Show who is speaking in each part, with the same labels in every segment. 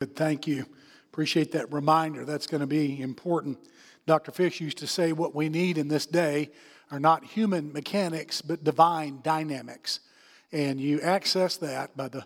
Speaker 1: Good, thank you. Appreciate that reminder. That's going to be important. Dr. Fish used to say what we need in this day are not human mechanics, but divine dynamics. And you access that by, the,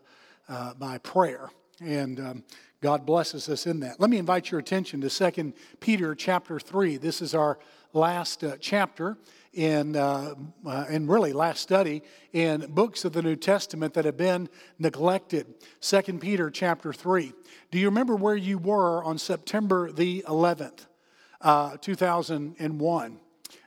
Speaker 1: uh, by prayer. And um, God blesses us in that. Let me invite your attention to 2 Peter chapter 3. This is our last uh, chapter in, uh, uh, in really last study in books of the New Testament that have been neglected. 2 Peter chapter 3. Do you remember where you were on September the 11th, uh, 2001?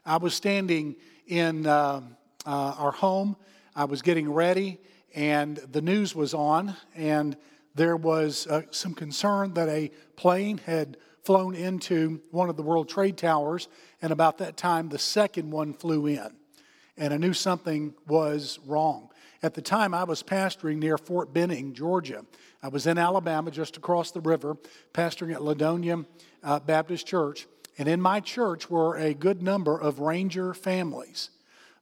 Speaker 1: I was standing in uh, uh, our home. I was getting ready, and the news was on, and there was uh, some concern that a plane had flown into one of the World Trade Towers, and about that time, the second one flew in. And I knew something was wrong. At the time, I was pastoring near Fort Benning, Georgia. I was in Alabama, just across the river, pastoring at Ladonia uh, Baptist Church. And in my church were a good number of Ranger families.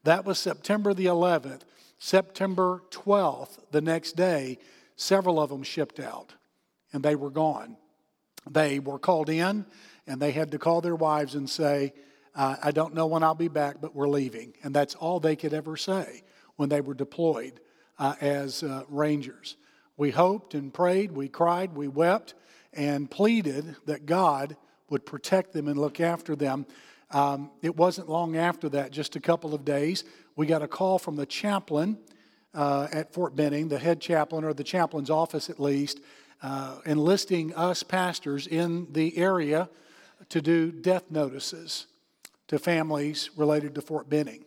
Speaker 1: That was September the 11th. September 12th, the next day, several of them shipped out and they were gone. They were called in and they had to call their wives and say, uh, I don't know when I'll be back, but we're leaving. And that's all they could ever say when they were deployed uh, as uh, Rangers. We hoped and prayed, we cried, we wept, and pleaded that God would protect them and look after them. Um, it wasn't long after that, just a couple of days, we got a call from the chaplain uh, at Fort Benning, the head chaplain, or the chaplain's office at least, uh, enlisting us pastors in the area to do death notices to families related to Fort Benning.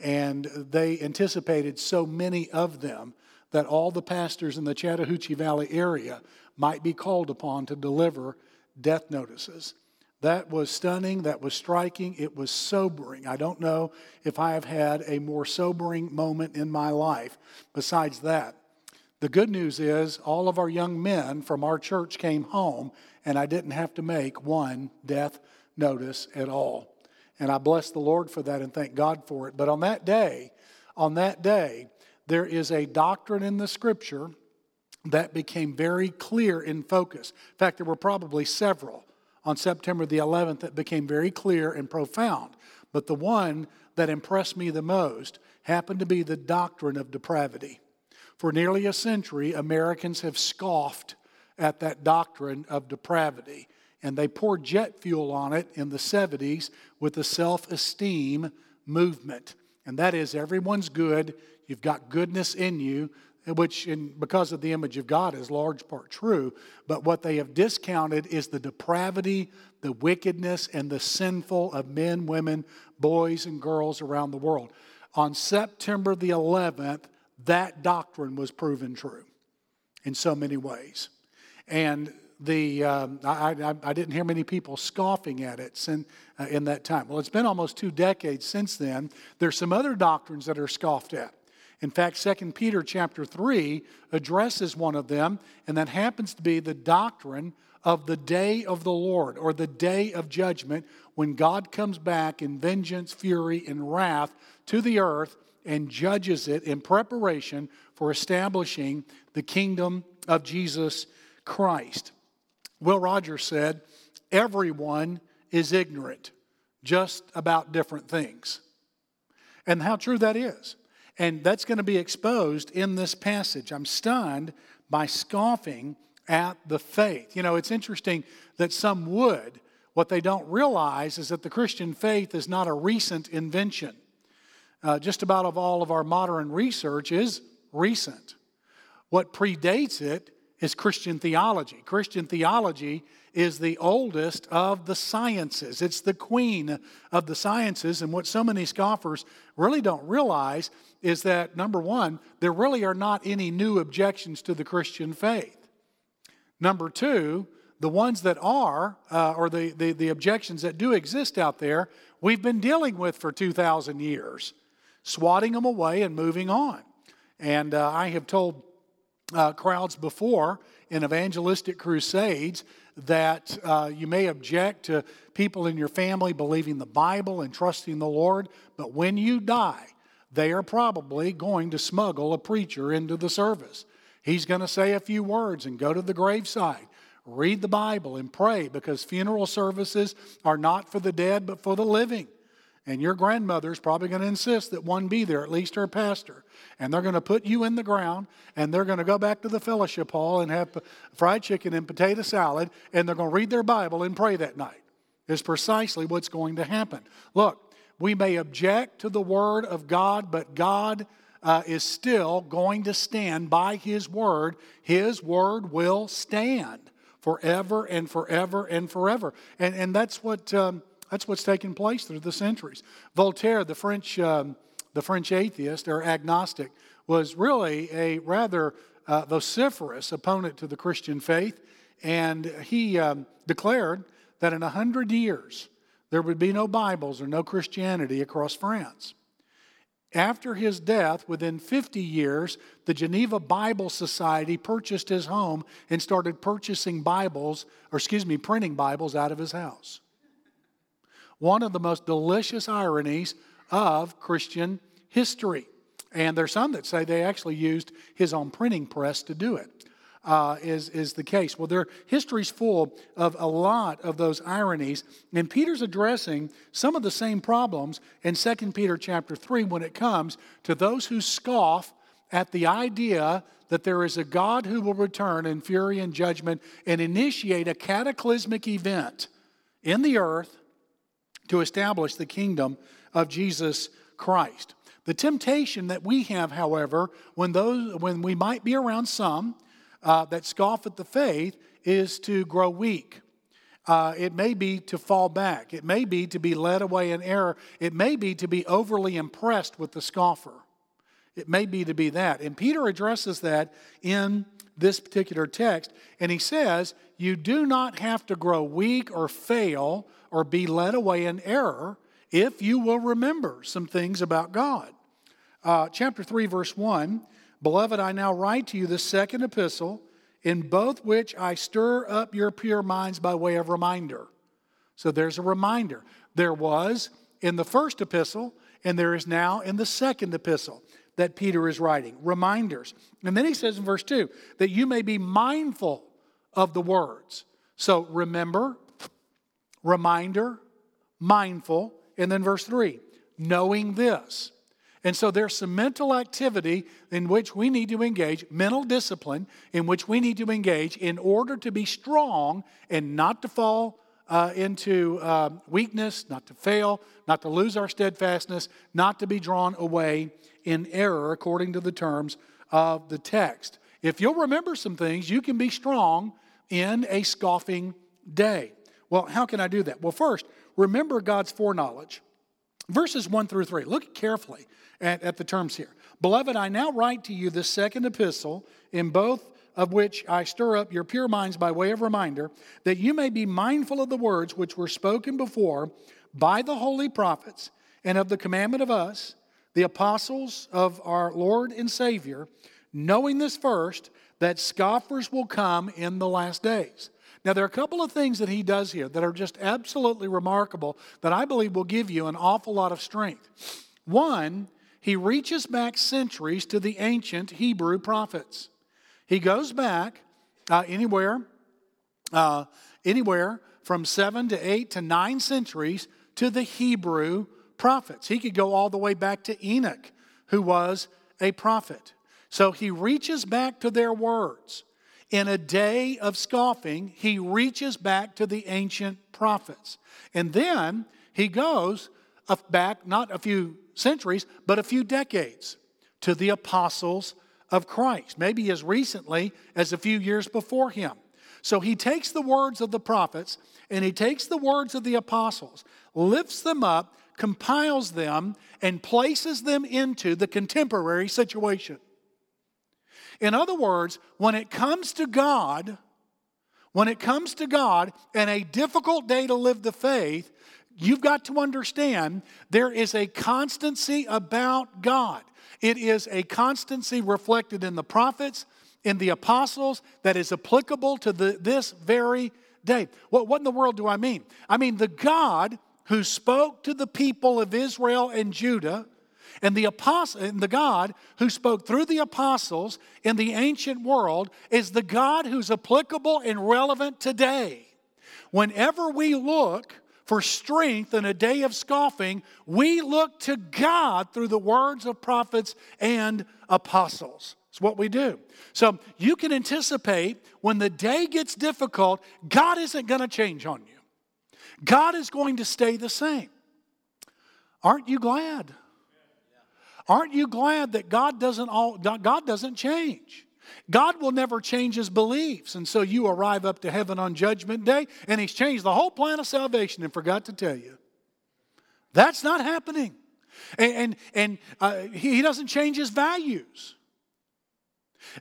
Speaker 1: And they anticipated so many of them that all the pastors in the Chattahoochee Valley area might be called upon to deliver death notices. That was stunning. That was striking. It was sobering. I don't know if I have had a more sobering moment in my life besides that. The good news is, all of our young men from our church came home, and I didn't have to make one death notice at all. And I bless the Lord for that and thank God for it. But on that day, on that day, there is a doctrine in the scripture that became very clear in focus. In fact, there were probably several on September the 11th that became very clear and profound. But the one that impressed me the most happened to be the doctrine of depravity. For nearly a century, Americans have scoffed at that doctrine of depravity, and they poured jet fuel on it in the 70s with the self esteem movement. And that is everyone's good, you've got goodness in you, which, in, because of the image of God, is large part true. But what they have discounted is the depravity, the wickedness, and the sinful of men, women, boys, and girls around the world. On September the 11th, that doctrine was proven true in so many ways. And the, um, I, I, I, didn't hear many people scoffing at it sin, uh, in that time. Well, it's been almost two decades since then. There's some other doctrines that are scoffed at. In fact, 2 Peter chapter 3 addresses one of them, and that happens to be the doctrine of the day of the Lord or the day of judgment when God comes back in vengeance, fury, and wrath to the earth and judges it in preparation for establishing the kingdom of Jesus Christ. Will Rogers said, Everyone is ignorant just about different things. And how true that is. And that's going to be exposed in this passage. I'm stunned by scoffing at the faith. You know, it's interesting that some would. What they don't realize is that the Christian faith is not a recent invention uh, just about of all of our modern research is recent. What predates it is Christian theology. Christian theology is the oldest of the sciences, it's the queen of the sciences. And what so many scoffers really don't realize is that, number one, there really are not any new objections to the Christian faith. Number two, the ones that are, uh, or the, the, the objections that do exist out there, we've been dealing with for 2,000 years swatting them away and moving on. And uh, I have told uh, crowds before in evangelistic crusades that uh, you may object to people in your family believing the Bible and trusting the Lord, but when you die, they are probably going to smuggle a preacher into the service. He's going to say a few words and go to the graveside read the Bible and pray because funeral services are not for the dead but for the living. And your grandmother's probably going to insist that one be there, at least her pastor. And they're going to put you in the ground and they're going to go back to the fellowship hall and have fried chicken and potato salad and they're going to read their Bible and pray that night. Is precisely what's going to happen. Look, we may object to the word of God, but God uh, is still going to stand by His word. His word will stand forever and forever and forever. And, and that's what. Um, that's what's taken place through the centuries. Voltaire, the French, um, the French atheist or agnostic, was really a rather uh, vociferous opponent to the Christian faith, and he um, declared that in a hundred years there would be no Bibles or no Christianity across France. After his death, within 50 years, the Geneva Bible Society purchased his home and started purchasing Bibles, or excuse me, printing Bibles out of his house one of the most delicious ironies of Christian history. And there's some that say they actually used his own printing press to do it. Uh, is, is the case. Well, their history's full of a lot of those ironies, and Peter's addressing some of the same problems in 2 Peter chapter 3 when it comes to those who scoff at the idea that there is a God who will return in fury and judgment and initiate a cataclysmic event in the earth to establish the kingdom of Jesus Christ. The temptation that we have, however, when, those, when we might be around some uh, that scoff at the faith, is to grow weak. Uh, it may be to fall back. It may be to be led away in error. It may be to be overly impressed with the scoffer. It may be to be that. And Peter addresses that in this particular text. And he says, You do not have to grow weak or fail or be led away in error if you will remember some things about God. Uh, chapter 3, verse 1 Beloved, I now write to you the second epistle, in both which I stir up your pure minds by way of reminder. So there's a reminder. There was in the first epistle, and there is now in the second epistle that Peter is writing. Reminders. And then he says in verse 2 that you may be mindful of the words. So remember, reminder, mindful, and then verse 3 knowing this. And so there's some mental activity in which we need to engage, mental discipline in which we need to engage in order to be strong and not to fall uh, into uh, weakness, not to fail, not to lose our steadfastness, not to be drawn away in error according to the terms of the text. If you'll remember some things, you can be strong in a scoffing day. Well, how can I do that? Well, first, remember God's foreknowledge. Verses 1 through 3. Look carefully at, at the terms here. Beloved, I now write to you this second epistle, in both of which I stir up your pure minds by way of reminder, that you may be mindful of the words which were spoken before by the holy prophets, and of the commandment of us, the apostles of our Lord and Savior, knowing this first, that scoffers will come in the last days. Now, there are a couple of things that he does here that are just absolutely remarkable that I believe will give you an awful lot of strength. One, he reaches back centuries to the ancient Hebrew prophets. He goes back uh, anywhere, uh, anywhere from seven to eight to nine centuries to the Hebrew prophets. He could go all the way back to Enoch, who was a prophet. So he reaches back to their words. In a day of scoffing, he reaches back to the ancient prophets. And then he goes back, not a few centuries, but a few decades to the apostles of Christ, maybe as recently as a few years before him. So he takes the words of the prophets and he takes the words of the apostles, lifts them up, compiles them, and places them into the contemporary situation. In other words, when it comes to God, when it comes to God and a difficult day to live the faith, you've got to understand there is a constancy about God. It is a constancy reflected in the prophets, in the apostles, that is applicable to the, this very day. What, what in the world do I mean? I mean, the God who spoke to the people of Israel and Judah And the apostle and the God who spoke through the apostles in the ancient world is the God who's applicable and relevant today. Whenever we look for strength in a day of scoffing, we look to God through the words of prophets and apostles. It's what we do. So you can anticipate when the day gets difficult, God isn't going to change on you. God is going to stay the same. Aren't you glad? Aren't you glad that God doesn't all God doesn't change? God will never change his beliefs. And so you arrive up to heaven on judgment day and he's changed the whole plan of salvation and forgot to tell you. That's not happening. And, and, and uh, he, he doesn't change his values.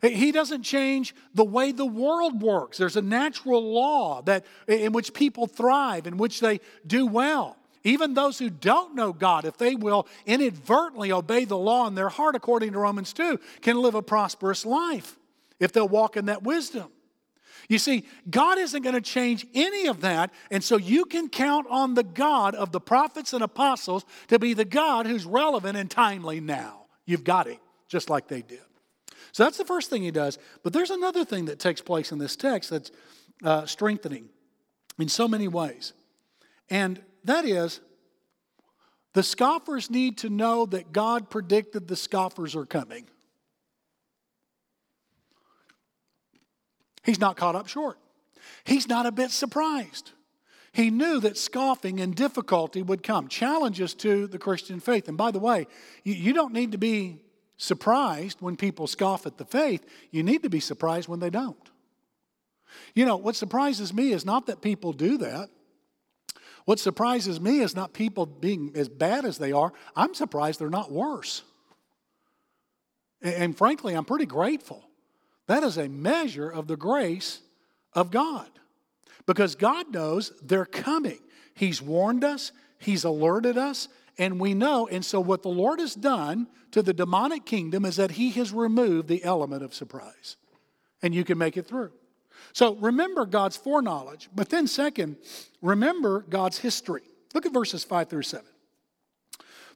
Speaker 1: He doesn't change the way the world works. There's a natural law that, in which people thrive, in which they do well. Even those who don't know God, if they will inadvertently obey the law in their heart, according to Romans 2, can live a prosperous life if they'll walk in that wisdom. You see, God isn't going to change any of that, and so you can count on the God of the prophets and apostles to be the God who's relevant and timely now. You've got it, just like they did. So that's the first thing he does. But there's another thing that takes place in this text that's uh, strengthening in so many ways. And that is, the scoffers need to know that God predicted the scoffers are coming. He's not caught up short. He's not a bit surprised. He knew that scoffing and difficulty would come, challenges to the Christian faith. And by the way, you, don't need to be surprised when people scoff at the faith. You need to be surprised when they don't. You know, what surprises me is not that people do that. What surprises me is not people being as bad as they are. I'm surprised they're not worse. And frankly, I'm pretty grateful. That is a measure of the grace of God because God knows they're coming. He's warned us, He's alerted us, and we know. And so, what the Lord has done to the demonic kingdom is that He has removed the element of surprise, and you can make it through. So remember God's foreknowledge, but then, second, remember God's history. Look at verses 5 through 7.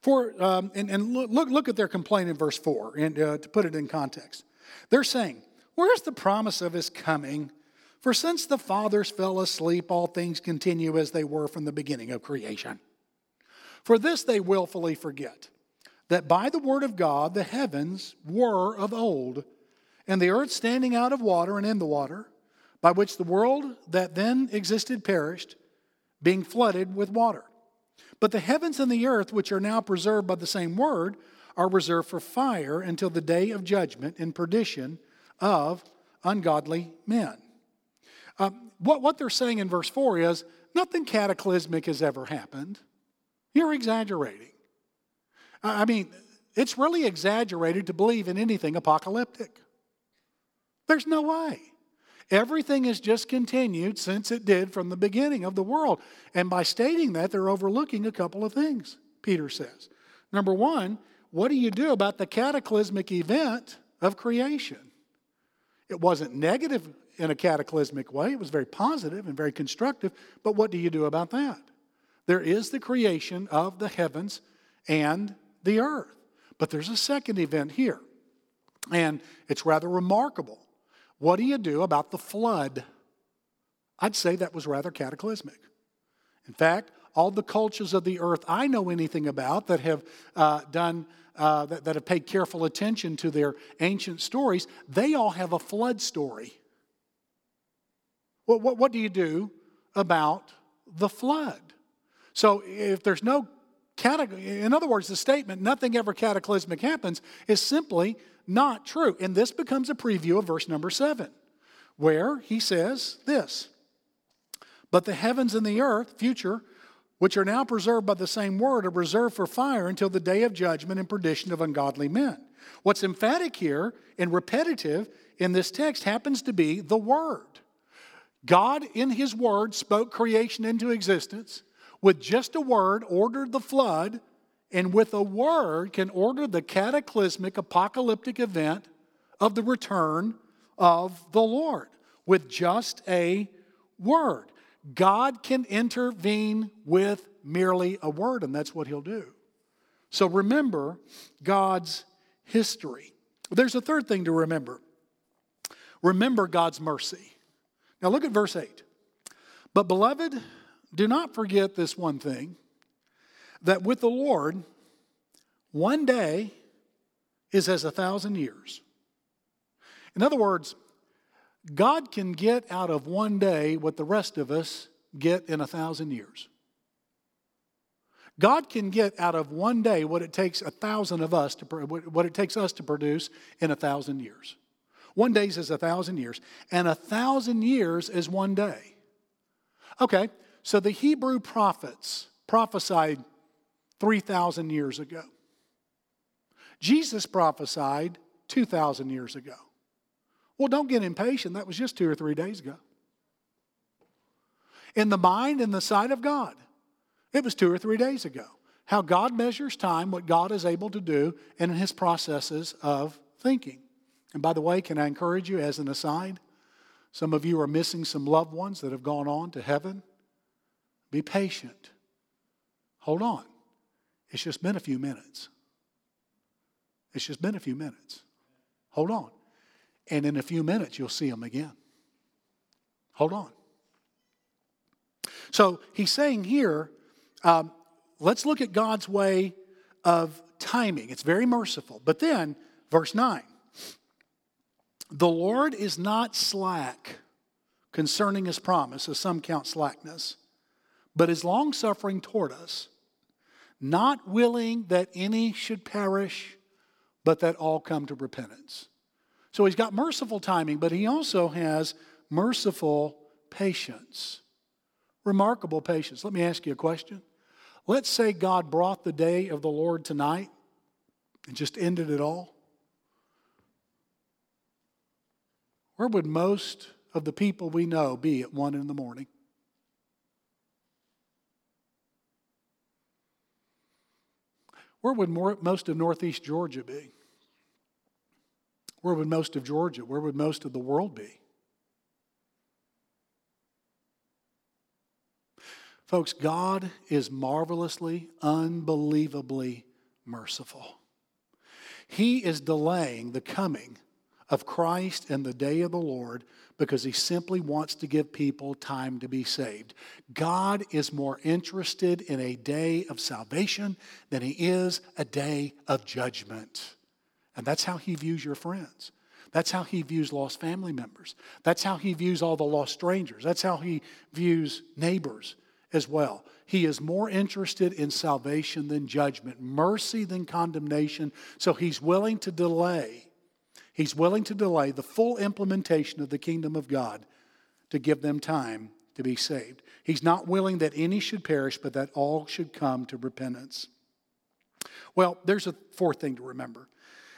Speaker 1: For, um, and, and look, look at their complaint in verse 4, and uh, to put it in context. They're saying, Where's the promise of his coming? For since the fathers fell asleep, all things continue as they were from the beginning of creation. For this they willfully forget that by the word of God the heavens were of old, and the earth standing out of water and in the water by which the world that then existed perished, being flooded with water. But the heavens and the earth, which are now preserved by the same word, are reserved for fire until the day of judgment and perdition of ungodly men. Uh, what, what they're saying in verse 4 is nothing cataclysmic has ever happened. You're exaggerating. I mean, it's really exaggerated to believe in anything apocalyptic. There's no way. Everything has just continued since it did from the beginning of the world. And by stating that, they're overlooking a couple of things, Peter says. Number one, what do you do about the cataclysmic event of creation? It wasn't negative in a cataclysmic way, it was very positive and very constructive. But what do you do about that? There is the creation of the heavens and the earth. But there's a second event here, and it's rather remarkable. What do you do about the flood? I'd say that was rather cataclysmic. In fact, all the cultures of the earth I know anything about that have uh, done, uh, that, that have paid careful attention to their ancient stories, they all have a flood story. What, what, what do you do about the flood? So if there's no category, in other words, the statement, nothing ever cataclysmic happens, is simply not true. And this becomes a preview of verse number seven, where he says this But the heavens and the earth, future, which are now preserved by the same word, are reserved for fire until the day of judgment and perdition of ungodly men. What's emphatic here and repetitive in this text happens to be the word. God, in his word, spoke creation into existence. With just a word, ordered the flood and with a word can order the cataclysmic apocalyptic event of the return of the Lord with just a word. God can intervene with merely a word, and that's what he'll do. So remember God's history. There's a third thing to remember remember God's mercy. Now look at verse 8. But, beloved, do not forget this one thing that with the Lord, one day is as a thousand years. In other words, God can get out of one day what the rest of us get in a thousand years. God can get out of one day what it takes a thousand of us to what it takes us to produce in a thousand years. One day is a thousand years, and a thousand years is one day. Okay, so the Hebrew prophets prophesied 3,000 years ago. Jesus prophesied 2,000 years ago. Well, don't get impatient. That was just two or three days ago. In the mind and the sight of God, it was two or three days ago. How God measures time, what God is able to do, and in his processes of thinking. And by the way, can I encourage you as an aside? Some of you are missing some loved ones that have gone on to heaven. Be patient. Hold on. It's just been a few minutes. It's just been a few minutes. Hold on. And in a few minutes, you'll see them again. Hold on. So he's saying here, um, let's look at God's way of timing. It's very merciful. But then, verse 9 the Lord is not slack concerning his promise, as some count slackness, but is longsuffering toward us, not willing that any should perish, but that all come to repentance. So he's got merciful timing, but he also has merciful patience. Remarkable patience. Let me ask you a question. Let's say God brought the day of the Lord tonight and just ended it all. Where would most of the people we know be at one in the morning? Where would more, most of Northeast Georgia be? Where would most of Georgia, where would most of the world be? Folks, God is marvelously, unbelievably merciful. He is delaying the coming of Christ and the day of the Lord because he simply wants to give people time to be saved. God is more interested in a day of salvation than he is a day of judgment. And that's how he views your friends. That's how he views lost family members. That's how he views all the lost strangers. That's how he views neighbors as well. He is more interested in salvation than judgment, mercy than condemnation. So he's willing to delay He's willing to delay the full implementation of the kingdom of God to give them time to be saved. He's not willing that any should perish, but that all should come to repentance. Well, there's a fourth thing to remember,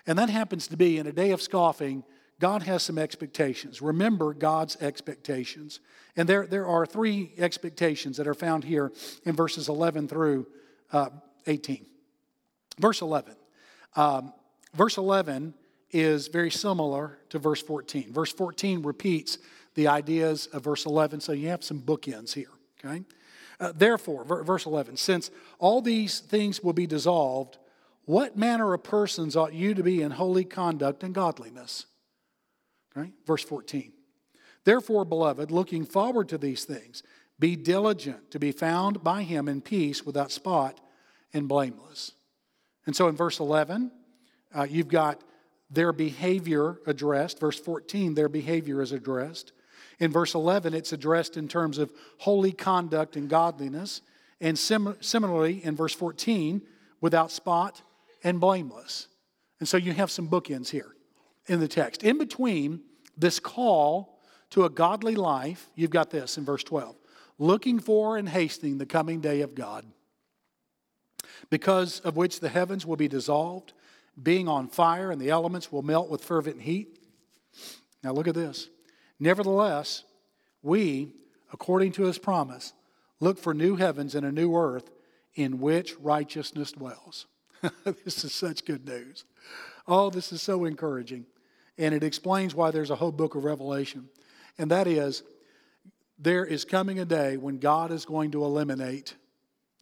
Speaker 1: and that happens to be in a day of scoffing, God has some expectations. Remember God's expectations. And there, there are three expectations that are found here in verses 11 through uh, 18. Verse 11. Um, verse 11 is very similar to verse 14. Verse 14 repeats the ideas of verse 11, so you have some bookends here, okay? Uh, Therefore, verse 11, since all these things will be dissolved, what manner of persons ought you to be in holy conduct and godliness? Okay? Verse 14. Therefore, beloved, looking forward to these things, be diligent to be found by him in peace without spot and blameless. And so in verse 11, uh, you've got their behavior addressed. Verse 14, their behavior is addressed. In verse 11, it's addressed in terms of holy conduct and godliness. And sim- similarly, in verse 14, without spot and blameless. And so you have some bookends here in the text. In between this call to a godly life, you've got this in verse 12 looking for and hastening the coming day of God, because of which the heavens will be dissolved being on fire, and the elements will melt with fervent heat. Now, look at this. Nevertheless, we, according to his promise, look for new heavens and a new earth in which righteousness dwells. this is such good news. Oh, this is so encouraging. And it explains why there's a whole book of Revelation. And that is, there is coming a day when God is going to eliminate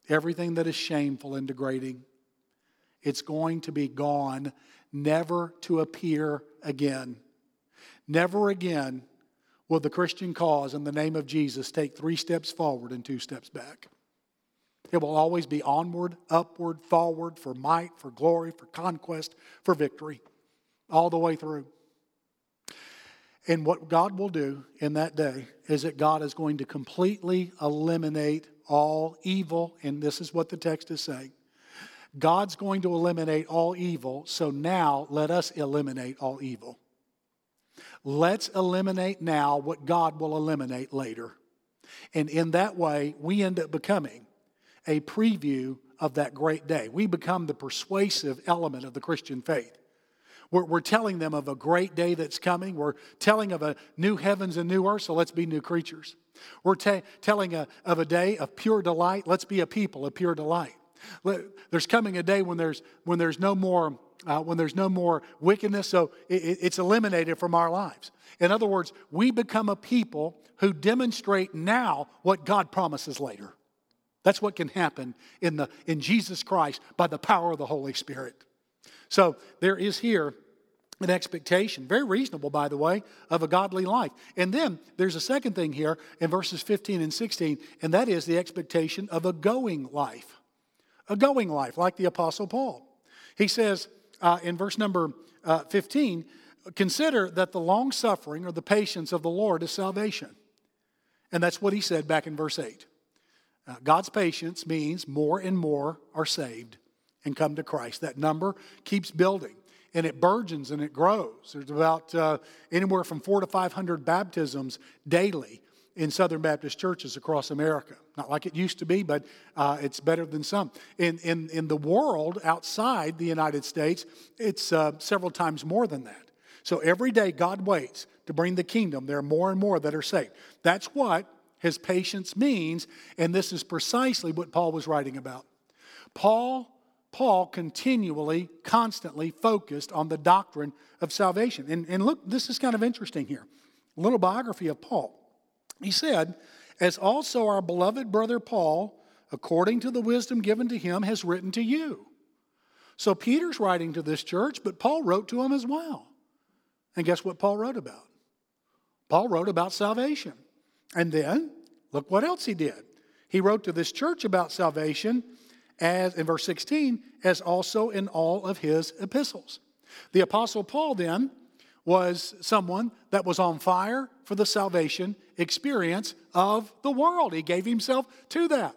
Speaker 1: everything that is shameful and degrading it's going to be gone, never to appear again. Never again will the Christian cause in the name of Jesus take three steps forward and two steps back. It will always be onward, upward, forward for might, for glory, for conquest, for victory, all the way through. And what God will do in that day is that God is going to completely eliminate all evil, and this is what the text is saying. God's going to eliminate all evil, so now let us eliminate all evil. Let's eliminate now what God will eliminate later. And in that way, we end up becoming a preview of that great day. We become the persuasive element of the Christian faith. We're, we're telling them of a great day that's coming. We're telling of a new heavens and new earth, so let's be new creatures. We're telling a, of a day of pure delight. Let's be a people of pure delight. There's coming a day when there's, when there's no more uh, when there's no more wickedness, so it, it's eliminated from our lives. In other words, we become a people who demonstrate now what God promises later. That's what can happen in, the, in Jesus Christ by the power of the Holy Spirit. So there is here an expectation, very reasonable, by the way, of a godly life. And then there's a second thing here in verses 15 and 16, and that is the expectation of a going life. A going life, like the Apostle Paul. He says uh, in verse number uh, 15, consider that the long suffering or the patience of the Lord is salvation. And that's what he said back in verse 8. Uh, God's patience means more and more are saved and come to Christ. That number keeps building and it burgeons and it grows. There's about uh, anywhere from four to 500 baptisms daily in Southern Baptist churches across America. Not like it used to be, but uh, it's better than some. In, in, in the world outside the United States, it's uh, several times more than that. So every day God waits to bring the kingdom. There are more and more that are saved. That's what his patience means, and this is precisely what Paul was writing about. Paul Paul continually, constantly focused on the doctrine of salvation. And, and look, this is kind of interesting here. A little biography of Paul. He said, As also our beloved brother Paul, according to the wisdom given to him, has written to you. So Peter's writing to this church, but Paul wrote to him as well. And guess what Paul wrote about? Paul wrote about salvation. And then, look what else he did. He wrote to this church about salvation as in verse 16, as also in all of his epistles. The apostle Paul then was someone that was on fire for the salvation experience of the world. He gave himself to that.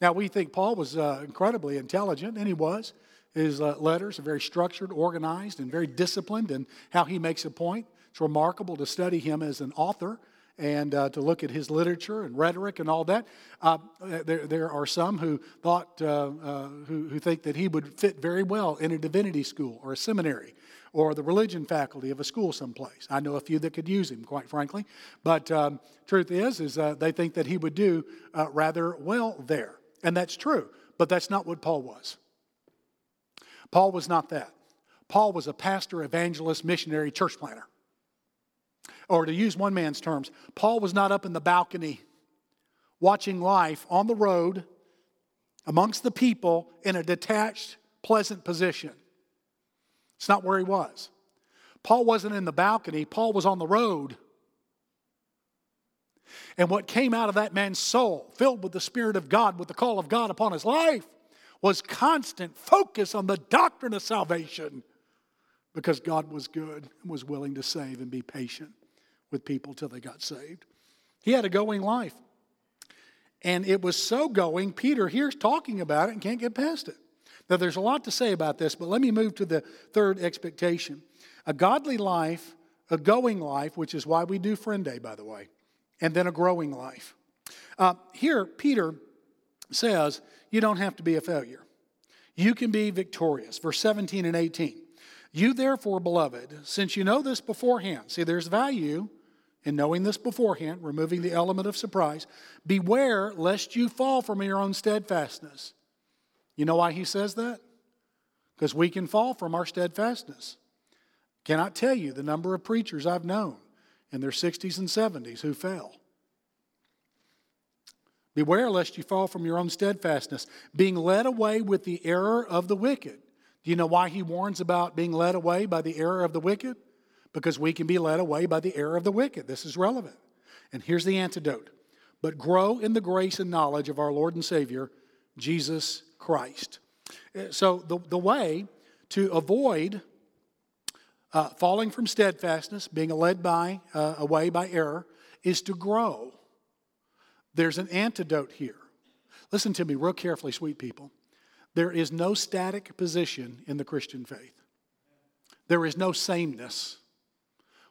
Speaker 1: Now, we think Paul was uh, incredibly intelligent, and he was. His uh, letters are very structured, organized, and very disciplined in how he makes a point. It's remarkable to study him as an author and uh, to look at his literature and rhetoric and all that. Uh, there, there are some who thought, uh, uh, who, who think that he would fit very well in a divinity school or a seminary or the religion faculty of a school someplace. I know a few that could use him, quite frankly. But um, truth is, is uh, they think that he would do uh, rather well there. And that's true, but that's not what Paul was. Paul was not that. Paul was a pastor, evangelist, missionary, church planter or to use one man's terms, Paul was not up in the balcony watching life on the road amongst the people in a detached, pleasant position. It's not where he was. Paul wasn't in the balcony, Paul was on the road. And what came out of that man's soul, filled with the Spirit of God, with the call of God upon his life, was constant focus on the doctrine of salvation because God was good and was willing to save and be patient with people till they got saved. He had a going life. And it was so going, Peter here's talking about it and can't get past it. Now, there's a lot to say about this, but let me move to the third expectation. A godly life, a going life, which is why we do Friend Day, by the way, and then a growing life. Uh, here, Peter says, You don't have to be a failure. You can be victorious. Verse 17 and 18. You, therefore, beloved, since you know this beforehand, see, there's value in knowing this beforehand, removing the element of surprise, beware lest you fall from your own steadfastness. You know why he says that? Because we can fall from our steadfastness. Cannot tell you the number of preachers I've known in their 60s and 70s who fell. Beware lest you fall from your own steadfastness, being led away with the error of the wicked. Do you know why he warns about being led away by the error of the wicked? Because we can be led away by the error of the wicked. This is relevant. And here's the antidote. But grow in the grace and knowledge of our Lord and Savior, Jesus Christ. Uh, so, the, the way to avoid uh, falling from steadfastness, being led by, uh, away by error, is to grow. There's an antidote here. Listen to me real carefully, sweet people. There is no static position in the Christian faith. There is no sameness.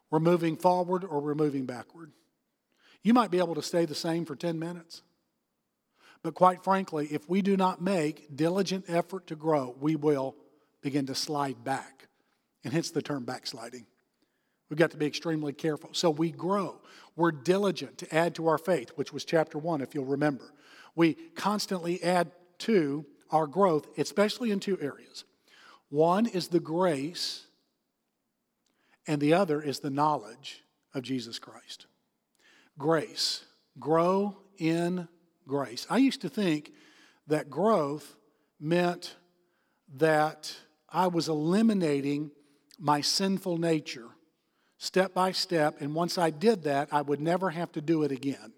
Speaker 1: We're moving forward or we're moving backward. You might be able to stay the same for 10 minutes. But quite frankly, if we do not make diligent effort to grow, we will begin to slide back. And hence the term backsliding. We've got to be extremely careful. So we grow. We're diligent to add to our faith, which was chapter one, if you'll remember. We constantly add to our growth, especially in two areas. One is the grace, and the other is the knowledge of Jesus Christ. Grace. Grow in grace. I used to think that growth meant that I was eliminating my sinful nature step by step, and once I did that, I would never have to do it again.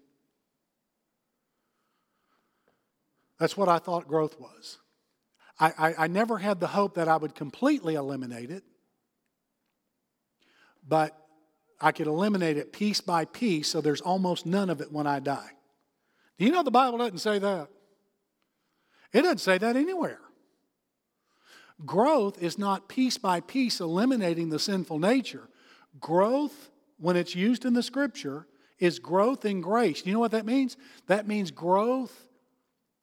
Speaker 1: That's what I thought growth was. I, I, I, never had the hope that I would completely eliminate it, but I could eliminate it piece by piece so there's almost none of it when I die. Do you know the Bible doesn't say that? It doesn't say that anywhere. Growth is not piece by piece eliminating the sinful nature. Growth, when it's used in the scripture, is growth in grace. Do you know what that means? That means growth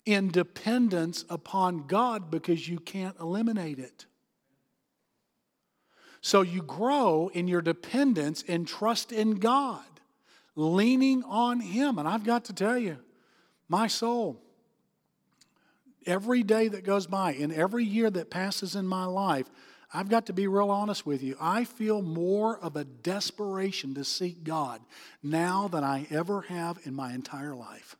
Speaker 1: in dependence upon God because you can't eliminate it. So you grow in your dependence and trust in God, leaning on Him. And I've got to tell you, my soul, every day that goes by and every year that passes in my life, I've got to be real honest with you. I feel more of a desperation to seek God now than I ever have in my entire life.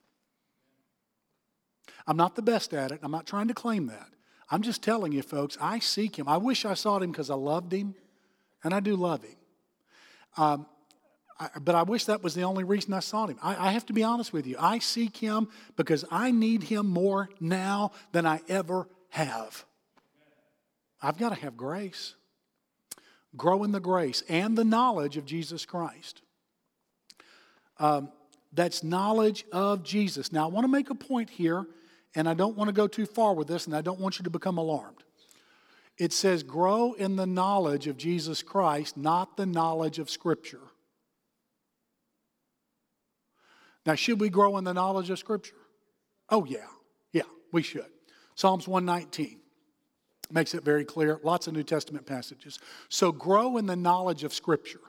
Speaker 1: I'm not the best at it. I'm not trying to claim that. I'm just telling you, folks, I seek Him. I wish I sought Him because I loved Him, and I do love Him. Um, I, but I wish that was the only reason I sought Him. I, I have to be honest with you. I seek Him because I need Him more now than I ever have. I've got to have grace. Grow in the grace and the knowledge of Jesus Christ. Um, that's knowledge of Jesus. Now, I want to make a point here and I don't want to go too far with this, and I don't want you to become alarmed. It says, grow in the knowledge of Jesus Christ, not the knowledge of Scripture. Now, should we grow in the knowledge of Scripture? Oh, yeah. Yeah, we should. Psalms 119 makes it very clear. Lots of New Testament passages. So, grow in the knowledge of Scripture,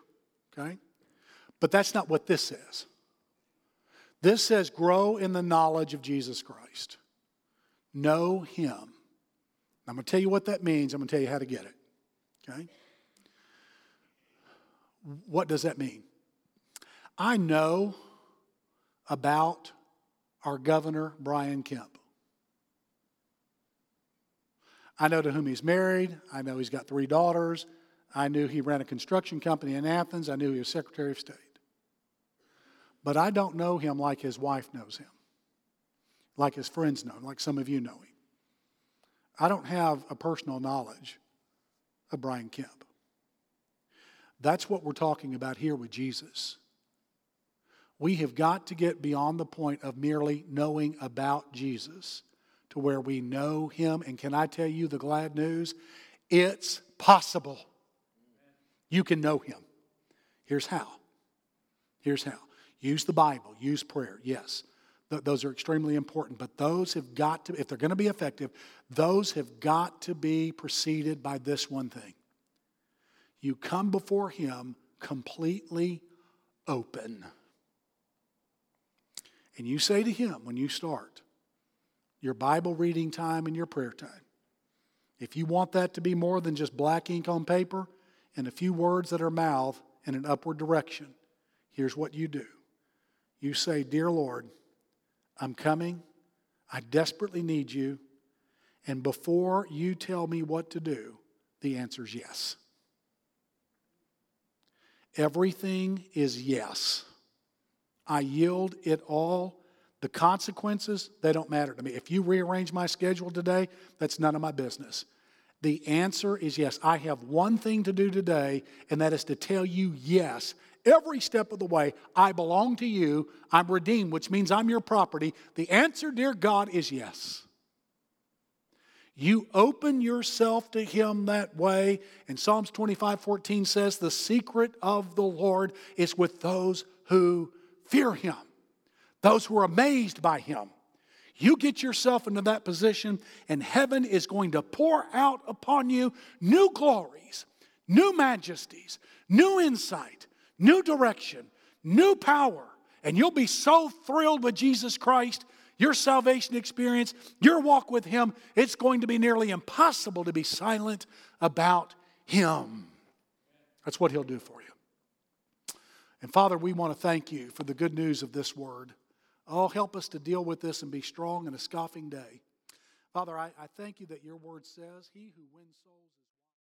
Speaker 1: okay? But that's not what this says. This says, grow in the knowledge of Jesus Christ. Know Him. I'm going to tell you what that means. I'm going to tell you how to get it. Okay? What does that mean? I know about our governor, Brian Kemp. I know to whom he's married. I know he's got three daughters. I knew he ran a construction company in Athens. I knew he was Secretary of State. But I don't know him like his wife knows him like his friends know him, like some of you know him. I don't have a personal knowledge of Brian Kemp. That's what we're talking about here with Jesus. We have got to get beyond the point of merely knowing about Jesus to where we know him. And can I tell you the glad news? It's possible. You can know him. Here's how. Here's how. Use the Bible, use prayer, yes. Those are extremely important, but those have got to, if they're going to be effective, those have got to be preceded by this one thing. You come before Him completely open. And you say to Him when you start your Bible reading time and your prayer time, if you want that to be more than just black ink on paper and a few words that are mouth in an upward direction, here's what you do. You say, Dear Lord, I'm coming. I desperately need you. And before you tell me what to do, the answer is yes. Everything is yes. I yield it all. The consequences, they don't matter to me. If you rearrange my schedule today, that's none of my business. The answer is yes. I have one thing to do today, and that is to tell you yes. Every step of the way, I belong to you. I'm redeemed, which means I'm your property. The answer, dear God, is yes. You open yourself to Him that way. And Psalms 25 14 says, The secret of the Lord is with those who fear Him, those who are amazed by Him. You get yourself into that position, and heaven is going to pour out upon you new glories, new majesties, new insight, new direction, new power. And you'll be so thrilled with Jesus Christ your salvation experience, your walk with Him, it's going to be nearly impossible to be silent about Him. That's what He'll do for you. And Father, we want to thank you for the good news of this word. Oh, help us to deal with this and be strong in a scoffing day. Father, I, I thank you that your word says, He who wins souls.